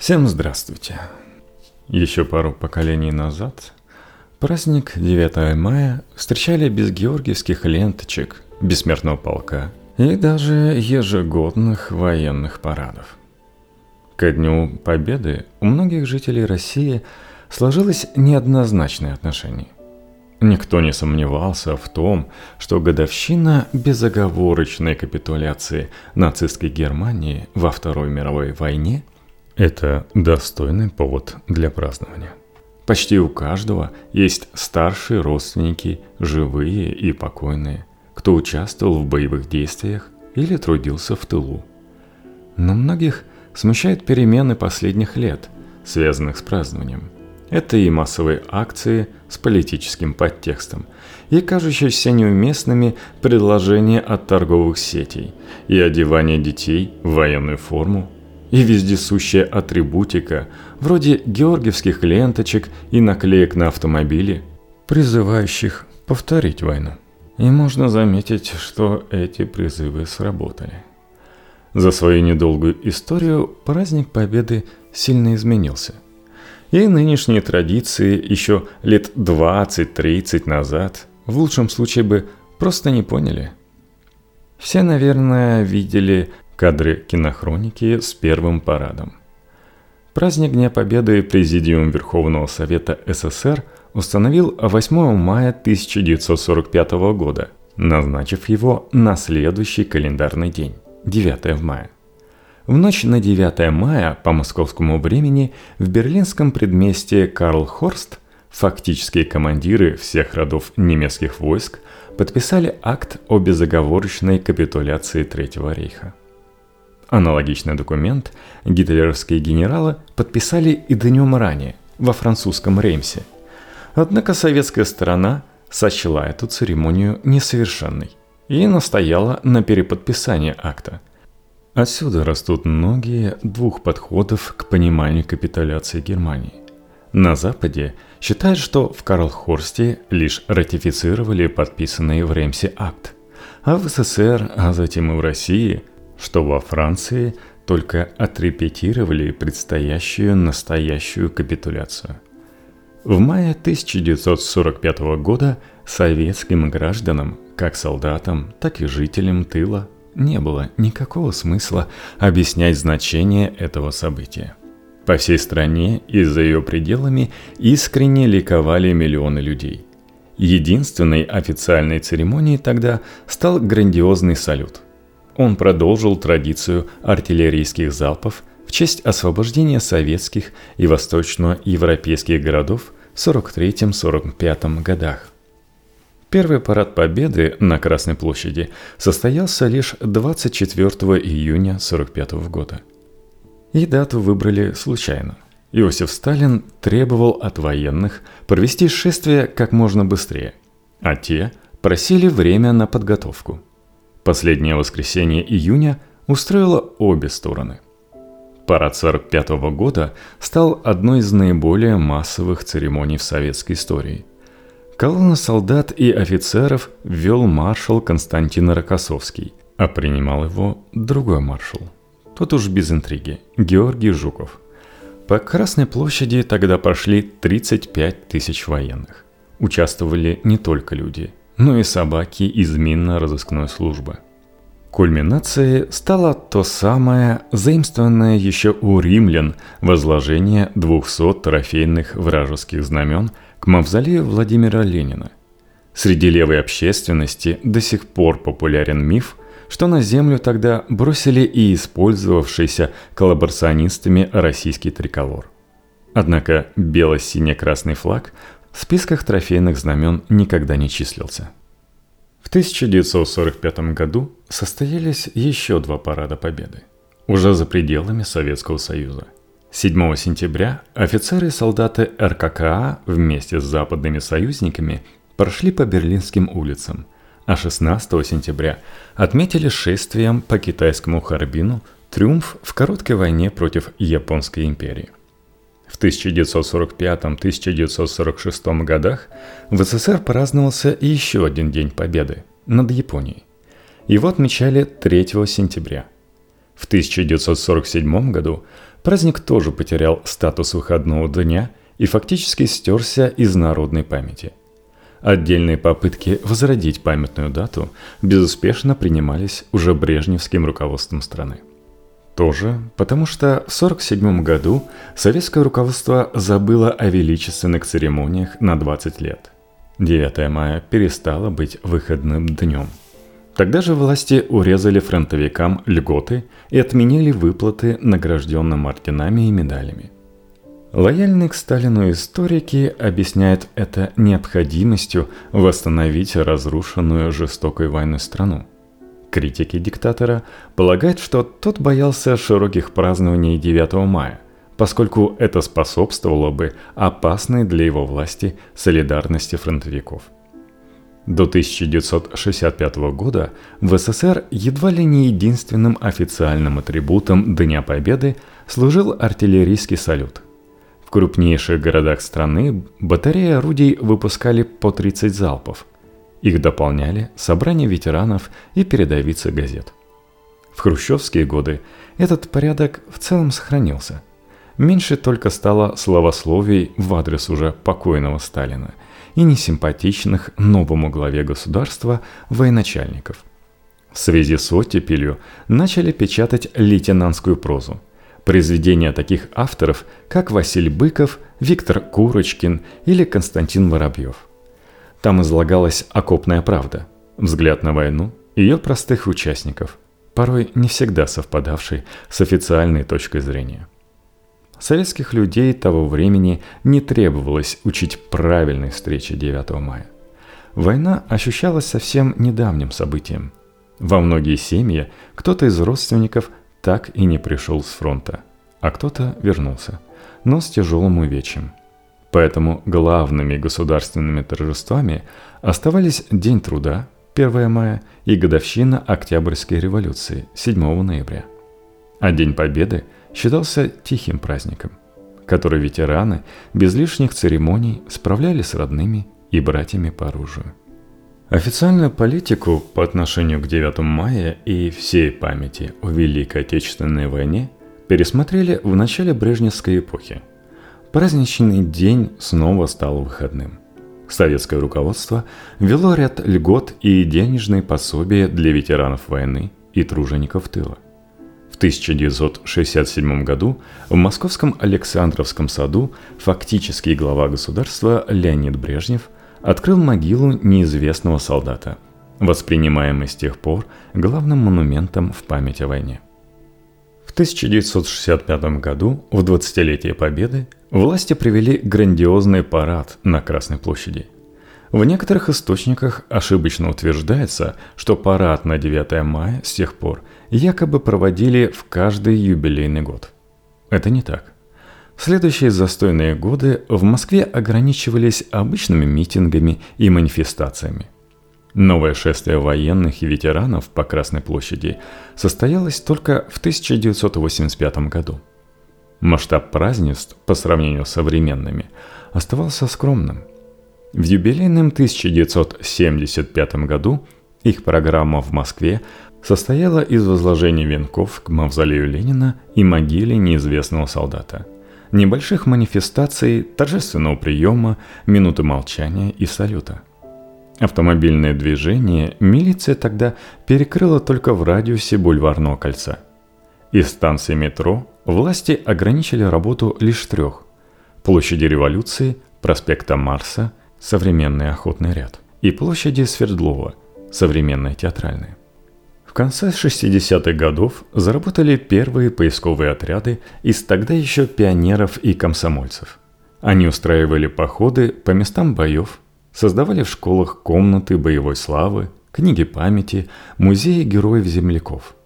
Всем здравствуйте. Еще пару поколений назад праздник 9 мая встречали без георгиевских ленточек, бессмертного полка и даже ежегодных военных парадов. Ко Дню Победы у многих жителей России сложилось неоднозначное отношение. Никто не сомневался в том, что годовщина безоговорочной капитуляции нацистской Германии во Второй мировой войне – это достойный повод для празднования. Почти у каждого есть старшие родственники, живые и покойные, кто участвовал в боевых действиях или трудился в тылу. Но многих смущают перемены последних лет, связанных с празднованием – это и массовые акции с политическим подтекстом, и кажущиеся неуместными предложения от торговых сетей, и одевание детей в военную форму, и вездесущая атрибутика, вроде георгиевских ленточек и наклеек на автомобили, призывающих повторить войну. И можно заметить, что эти призывы сработали. За свою недолгую историю праздник Победы сильно изменился – и нынешние традиции еще лет 20-30 назад в лучшем случае бы просто не поняли. Все, наверное, видели кадры кинохроники с первым парадом. Праздник Дня Победы Президиум Верховного Совета СССР установил 8 мая 1945 года, назначив его на следующий календарный день – 9 мая. В ночь на 9 мая по московскому времени в берлинском предместье Карлхорст фактические командиры всех родов немецких войск подписали акт о безоговорочной капитуляции Третьего рейха. Аналогичный документ гитлеровские генералы подписали и днем ранее во французском Реймсе. Однако советская сторона сочла эту церемонию несовершенной и настояла на переподписании акта – Отсюда растут многие двух подходов к пониманию капитуляции Германии. На Западе считают, что в Карлхорсте лишь ратифицировали подписанный в Ремсе акт, а в СССР, а затем и в России, что во Франции только отрепетировали предстоящую настоящую капитуляцию. В мае 1945 года советским гражданам, как солдатам, так и жителям тыла – не было никакого смысла объяснять значение этого события. По всей стране и за ее пределами искренне ликовали миллионы людей. Единственной официальной церемонией тогда стал грандиозный салют. Он продолжил традицию артиллерийских залпов в честь освобождения советских и восточноевропейских городов в 43-45 годах. Первый парад Победы на Красной площади состоялся лишь 24 июня 1945 года. И дату выбрали случайно. Иосиф Сталин требовал от военных провести шествие как можно быстрее, а те просили время на подготовку. Последнее воскресенье июня устроило обе стороны. Парад 1945 года стал одной из наиболее массовых церемоний в советской истории – Колонну солдат и офицеров вел маршал Константин Рокоссовский, а принимал его другой маршал. Тот уж без интриги, Георгий Жуков. По Красной площади тогда прошли 35 тысяч военных. Участвовали не только люди, но и собаки из минно-розыскной службы. Кульминацией стало то самое, заимствованное еще у римлян, возложение 200 трофейных вражеских знамен – к мавзолею Владимира Ленина. Среди левой общественности до сих пор популярен миф, что на землю тогда бросили и использовавшийся коллаборационистами российский триколор. Однако бело-сине-красный флаг в списках трофейных знамен никогда не числился. В 1945 году состоялись еще два парада Победы, уже за пределами Советского Союза – 7 сентября офицеры и солдаты РККА вместе с западными союзниками прошли по берлинским улицам, а 16 сентября отметили шествием по китайскому Харбину триумф в короткой войне против Японской империи. В 1945-1946 годах в СССР праздновался еще один День Победы над Японией. Его отмечали 3 сентября – В 1947 году праздник тоже потерял статус выходного дня и фактически стерся из народной памяти. Отдельные попытки возродить памятную дату безуспешно принимались уже брежневским руководством страны. Тоже потому, что в 1947 году советское руководство забыло о величественных церемониях на 20 лет. 9 мая перестало быть выходным днем. Тогда же власти урезали фронтовикам льготы и отменили выплаты награжденным орденами и медалями. Лояльные к Сталину историки объясняют это необходимостью восстановить разрушенную жестокой войной страну – Критики диктатора полагают, что тот боялся широких празднований 9 мая, поскольку это способствовало бы опасной для его власти солидарности фронтовиков. До 1965 года в СССР едва ли не единственным официальным атрибутом Дня Победы служил артиллерийский салют. В крупнейших городах страны батареи орудий выпускали по 30 залпов – их дополняли собрания ветеранов и передовицы газет. В хрущевские годы этот порядок в целом сохранился. Меньше только стало словословий в адрес уже покойного Сталина и несимпатичных новому главе государства военачальников. В связи с оттепелью начали печатать лейтенантскую прозу. Произведения таких авторов, как Василий Быков, Виктор Курочкин или Константин Воробьев – там излагалась окопная правда, взгляд на войну, ее простых участников, порой не всегда совпадавший с официальной точкой зрения. Советских людей того времени не требовалось учить правильной встрече 9 мая. Война ощущалась совсем недавним событием. Во многие семьи кто-то из родственников так и не пришел с фронта, а кто-то вернулся, но с тяжелым увечьем – Поэтому главными государственными торжествами оставались День труда 1 мая и годовщина Октябрьской революции 7 ноября. А День Победы считался тихим праздником, который ветераны без лишних церемоний справляли с родными и братьями по оружию. Официальную политику по отношению к 9 мая и всей памяти о Великой Отечественной войне пересмотрели в начале Брежневской эпохи – праздничный день снова стал выходным. Советское руководство вело ряд льгот и денежные пособия для ветеранов войны и тружеников тыла. В 1967 году в московском Александровском саду фактический глава государства Леонид Брежнев открыл могилу неизвестного солдата, воспринимаемый с тех пор главным монументом в память о войне. В 1965 году, в 20-летие Победы, Власти провели грандиозный парад на Красной площади. В некоторых источниках ошибочно утверждается, что парад на 9 мая с тех пор якобы проводили в каждый юбилейный год. Это не так. В следующие застойные годы в Москве ограничивались обычными митингами и манифестациями. Новое шествие военных и ветеранов по Красной площади состоялось только в 1985 году – Масштаб празднеств по сравнению с современными оставался скромным. В юбилейном 1975 году их программа в Москве состояла из возложения венков к мавзолею Ленина и могиле неизвестного солдата, небольших манифестаций, торжественного приема, минуты молчания и салюта. Автомобильное движение милиция тогда перекрыла только в радиусе бульварного кольца – из станции метро власти ограничили работу лишь трех – площади Революции, проспекта Марса, современный охотный ряд, и площади Свердлова, современная театральная. В конце 60-х годов заработали первые поисковые отряды из тогда еще пионеров и комсомольцев. Они устраивали походы по местам боев, создавали в школах комнаты боевой славы, книги памяти, музеи героев-земляков –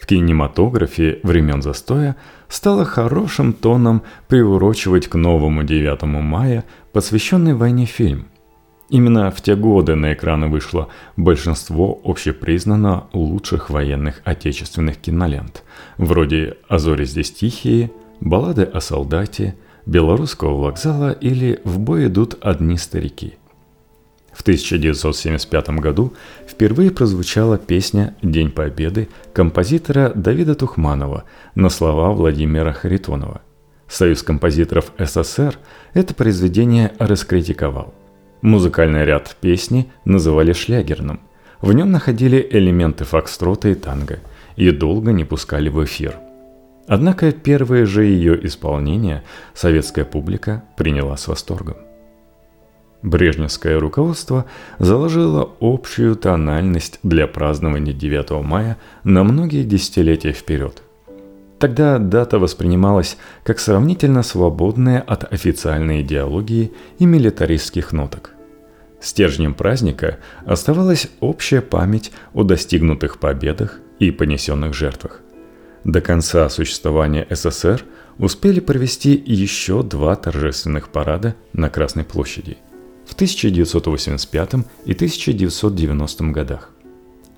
в кинематографе времен застоя стало хорошим тоном приурочивать к новому 9 мая посвященный войне фильм. Именно в те годы на экраны вышло большинство общепризнанно лучших военных отечественных кинолент, вроде «А зори здесь тихие», «Баллады о солдате», «Белорусского вокзала» или «В бой идут одни старики». В 1975 году впервые прозвучала песня «День Победы» композитора Давида Тухманова на слова Владимира Харитонова. Союз композиторов СССР это произведение раскритиковал. Музыкальный ряд песни называли шлягерным. В нем находили элементы фокстрота и танго и долго не пускали в эфир. Однако первое же ее исполнение советская публика приняла с восторгом. Брежневское руководство заложило общую тональность для празднования 9 мая на многие десятилетия вперед. Тогда дата воспринималась как сравнительно свободная от официальной идеологии и милитаристских ноток. Стержнем праздника оставалась общая память о достигнутых победах и понесенных жертвах. До конца существования СССР успели провести еще два торжественных парада на Красной площади – в 1985 и 1990 годах.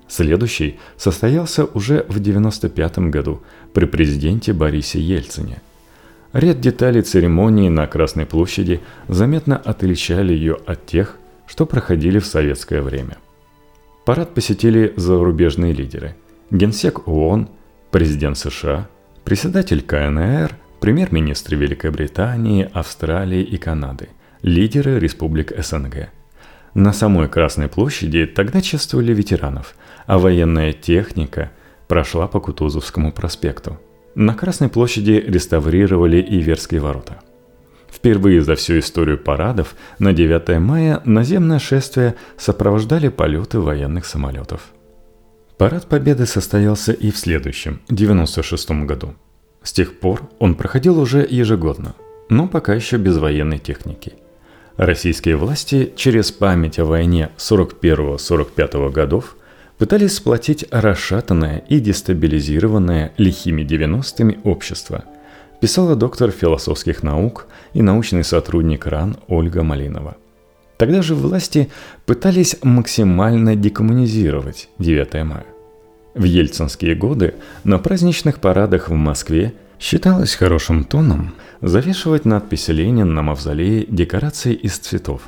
Следующий состоялся уже в 1995 году при президенте Борисе Ельцине. Ряд деталей церемонии на Красной площади заметно отличали ее от тех, что проходили в советское время. Парад посетили зарубежные лидеры – генсек ООН, президент США, председатель КНР, премьер-министры Великобритании, Австралии и Канады – лидеры республик СНГ. На самой Красной площади тогда чествовали ветеранов, а военная техника прошла по Кутузовскому проспекту. На Красной площади реставрировали Иверские ворота. Впервые за всю историю парадов на 9 мая наземное шествие сопровождали полеты военных самолетов. Парад Победы состоялся и в следующем, 96 году. С тех пор он проходил уже ежегодно, но пока еще без военной техники – Российские власти через память о войне 41-45 годов пытались сплотить расшатанное и дестабилизированное лихими 90-ми общество, писала доктор философских наук и научный сотрудник РАН Ольга Малинова. Тогда же власти пытались максимально декоммунизировать 9 мая. В ельцинские годы на праздничных парадах в Москве считалось хорошим тоном завешивать надпись «Ленин» на мавзолее декорации из цветов.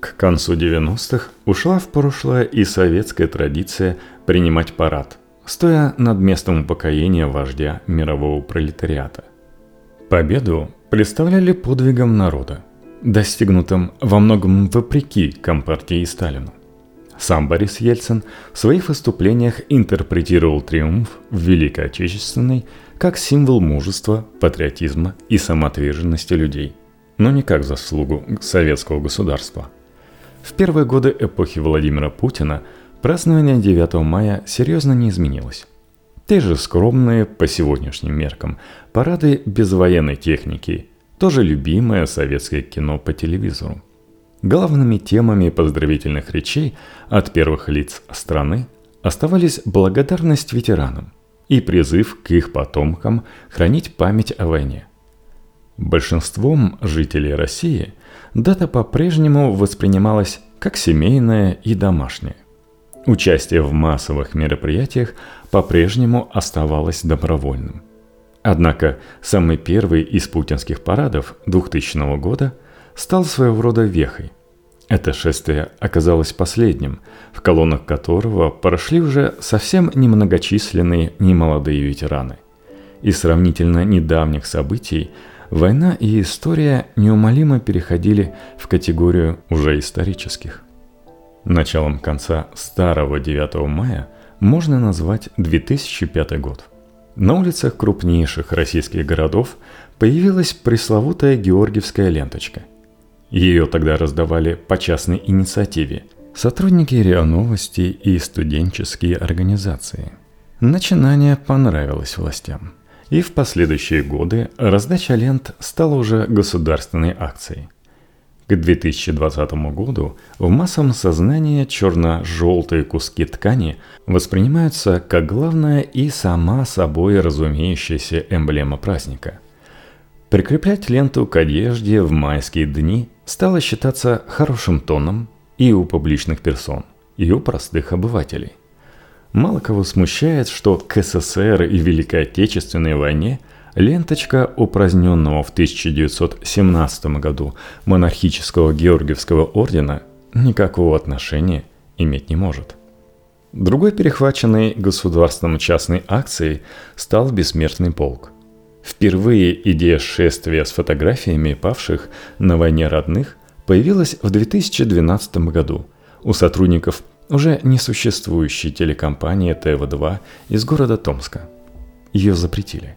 К концу 90-х ушла в прошлое и советская традиция принимать парад, стоя над местом упокоения вождя мирового пролетариата. Победу представляли подвигом народа, достигнутым во многом вопреки Компартии и Сталину. Сам Борис Ельцин в своих выступлениях интерпретировал триумф в Великой Отечественной как символ мужества, патриотизма и самоотверженности людей, но не как заслугу советского государства. В первые годы эпохи Владимира Путина празднование 9 мая серьезно не изменилось. Те же скромные, по сегодняшним меркам, парады без военной техники, тоже любимое советское кино по телевизору. Главными темами поздравительных речей от первых лиц страны оставались благодарность ветеранам – и призыв к их потомкам хранить память о войне. Большинством жителей России дата по-прежнему воспринималась как семейная и домашняя. Участие в массовых мероприятиях по-прежнему оставалось добровольным. Однако самый первый из путинских парадов 2000 года стал своего рода вехой – это шествие оказалось последним, в колоннах которого прошли уже совсем немногочисленные немолодые ветераны. Из сравнительно недавних событий война и история неумолимо переходили в категорию уже исторических. Началом конца старого 9 мая можно назвать 2005 год. На улицах крупнейших российских городов появилась пресловутая Георгиевская ленточка – ее тогда раздавали по частной инициативе сотрудники РИА Новости и студенческие организации. Начинание понравилось властям. И в последующие годы раздача лент стала уже государственной акцией. К 2020 году в массовом сознании черно-желтые куски ткани воспринимаются как главная и сама собой разумеющаяся эмблема праздника. Прикреплять ленту к одежде в майские дни стало считаться хорошим тоном и у публичных персон, и у простых обывателей. Мало кого смущает, что к СССР и Великой Отечественной войне ленточка упраздненного в 1917 году монархического Георгиевского ордена никакого отношения иметь не может. Другой перехваченной государством частной акцией стал «Бессмертный полк». Впервые идея шествия с фотографиями павших на войне родных появилась в 2012 году у сотрудников уже несуществующей телекомпании ТВ-2 из города Томска. Ее запретили.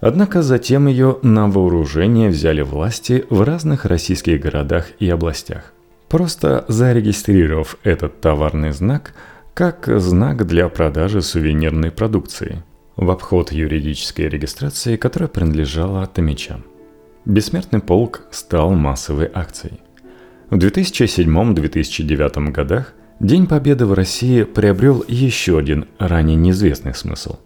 Однако затем ее на вооружение взяли власти в разных российских городах и областях, просто зарегистрировав этот товарный знак как знак для продажи сувенирной продукции в обход юридической регистрации, которая принадлежала томичам. Бессмертный полк стал массовой акцией. В 2007-2009 годах День Победы в России приобрел еще один ранее неизвестный смысл.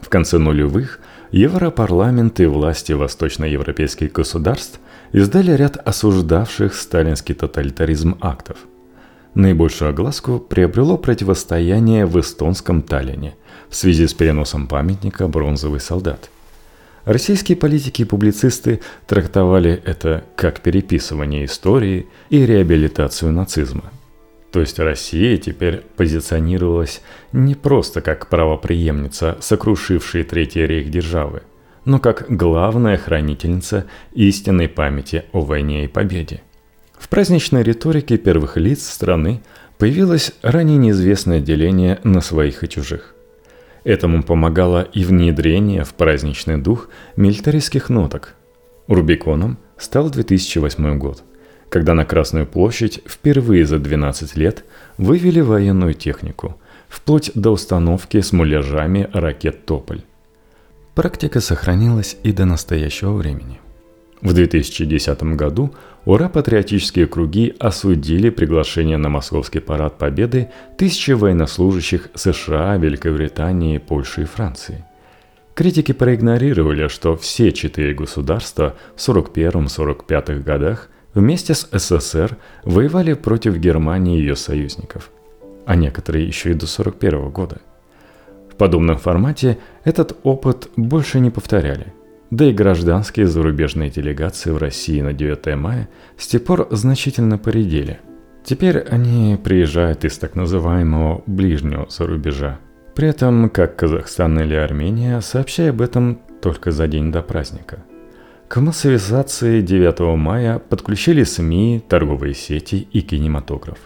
В конце нулевых Европарламент и власти восточноевропейских государств издали ряд осуждавших сталинский тоталитаризм актов. Наибольшую огласку приобрело противостояние в эстонском Таллине в связи с переносом памятника «Бронзовый солдат». Российские политики и публицисты трактовали это как переписывание истории и реабилитацию нацизма. То есть Россия теперь позиционировалась не просто как правоприемница, сокрушившей Третий рейх державы, но как главная хранительница истинной памяти о войне и победе. В праздничной риторике первых лиц страны появилось ранее неизвестное деление на своих и чужих. Этому помогало и внедрение в праздничный дух милитаристских ноток. Рубиконом стал 2008 год – когда на Красную площадь впервые за 12 лет вывели военную технику, вплоть до установки с муляжами ракет «Тополь». Практика сохранилась и до настоящего времени. В 2010 году ура-патриотические круги осудили приглашение на Московский парад Победы тысячи военнослужащих США, Великобритании, Польши и Франции. Критики проигнорировали, что все четыре государства в 1941-1945 годах вместе с СССР воевали против Германии и ее союзников, а некоторые еще и до 1941 года. В подобном формате этот опыт больше не повторяли, да и гражданские зарубежные делегации в России на 9 мая с тех пор значительно поредели. Теперь они приезжают из так называемого ближнего зарубежа, при этом как Казахстан или Армения, сообщая об этом только за день до праздника – к массовизации 9 мая подключили СМИ, торговые сети и кинематограф.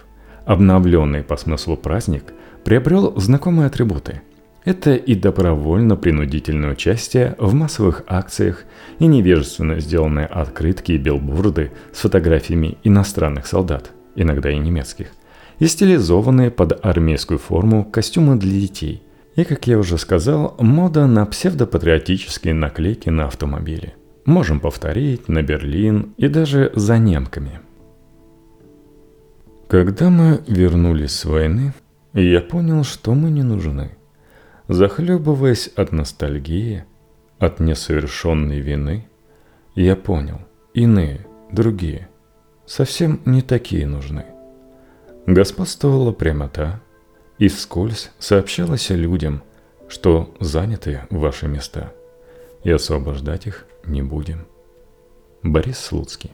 Обновленный по смыслу праздник приобрел знакомые атрибуты. Это и добровольно-принудительное участие в массовых акциях, и невежественно сделанные открытки и билборды с фотографиями иностранных солдат, иногда и немецких, и стилизованные под армейскую форму костюмы для детей. И, как я уже сказал, мода на псевдопатриотические наклейки на автомобиле. Можем повторить на Берлин и даже за немками. Когда мы вернулись с войны, я понял, что мы не нужны. Захлебываясь от ностальгии, от несовершенной вины, я понял, иные, другие, совсем не такие нужны. Господствовала прямота, и вскользь сообщалось людям, что заняты ваши места, и освобождать их не будем. Борис Слуцкий